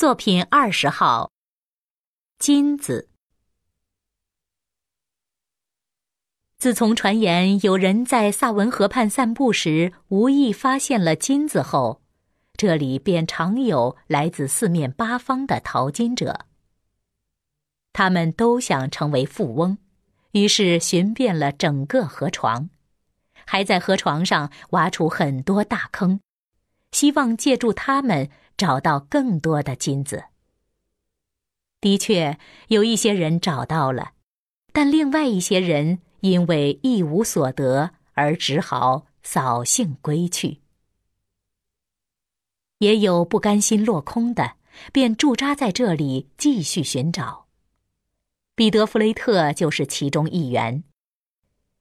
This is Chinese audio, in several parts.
作品二十号，金子。自从传言有人在萨文河畔散步时无意发现了金子后，这里便常有来自四面八方的淘金者。他们都想成为富翁，于是寻遍了整个河床，还在河床上挖出很多大坑，希望借助他们找到更多的金子。的确，有一些人找到了，但另外一些人。因为一无所得，而只好扫兴归去。也有不甘心落空的，便驻扎在这里继续寻找。彼得·弗雷特就是其中一员。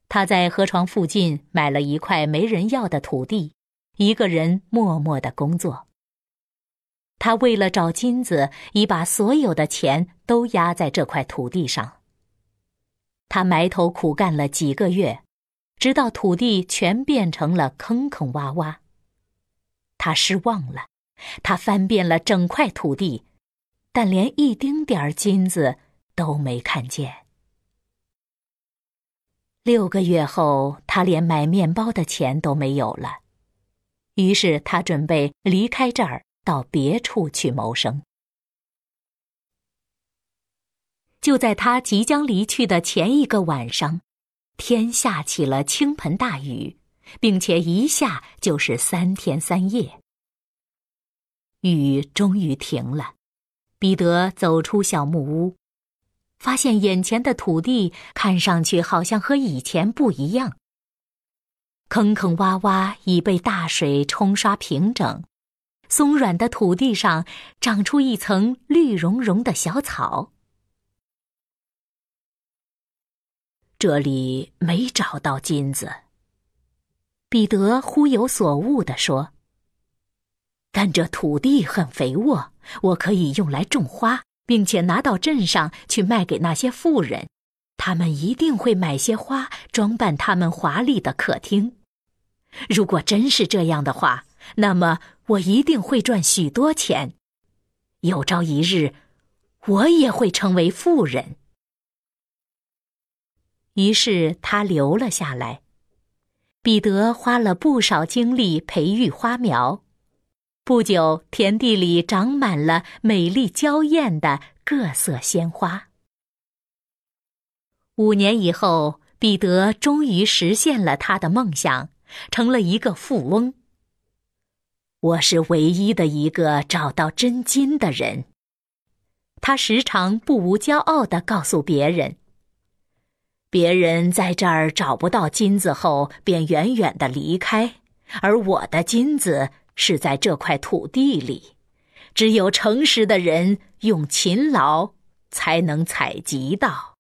他在河床附近买了一块没人要的土地，一个人默默的工作。他为了找金子，已把所有的钱都压在这块土地上。他埋头苦干了几个月，直到土地全变成了坑坑洼洼。他失望了，他翻遍了整块土地，但连一丁点儿金子都没看见。六个月后，他连买面包的钱都没有了，于是他准备离开这儿，到别处去谋生。就在他即将离去的前一个晚上，天下起了倾盆大雨，并且一下就是三天三夜。雨终于停了，彼得走出小木屋，发现眼前的土地看上去好像和以前不一样。坑坑洼洼已被大水冲刷平整，松软的土地上长出一层绿茸茸的小草。这里没找到金子。彼得忽有所悟地说：“但这土地很肥沃，我可以用来种花，并且拿到镇上去卖给那些富人，他们一定会买些花装扮他们华丽的客厅。如果真是这样的话，那么我一定会赚许多钱。有朝一日，我也会成为富人。”于是他留了下来。彼得花了不少精力培育花苗，不久，田地里长满了美丽娇艳的各色鲜花。五年以后，彼得终于实现了他的梦想，成了一个富翁。我是唯一的一个找到真金的人，他时常不无骄傲地告诉别人。别人在这儿找不到金子后，便远远的离开，而我的金子是在这块土地里。只有诚实的人用勤劳，才能采集到。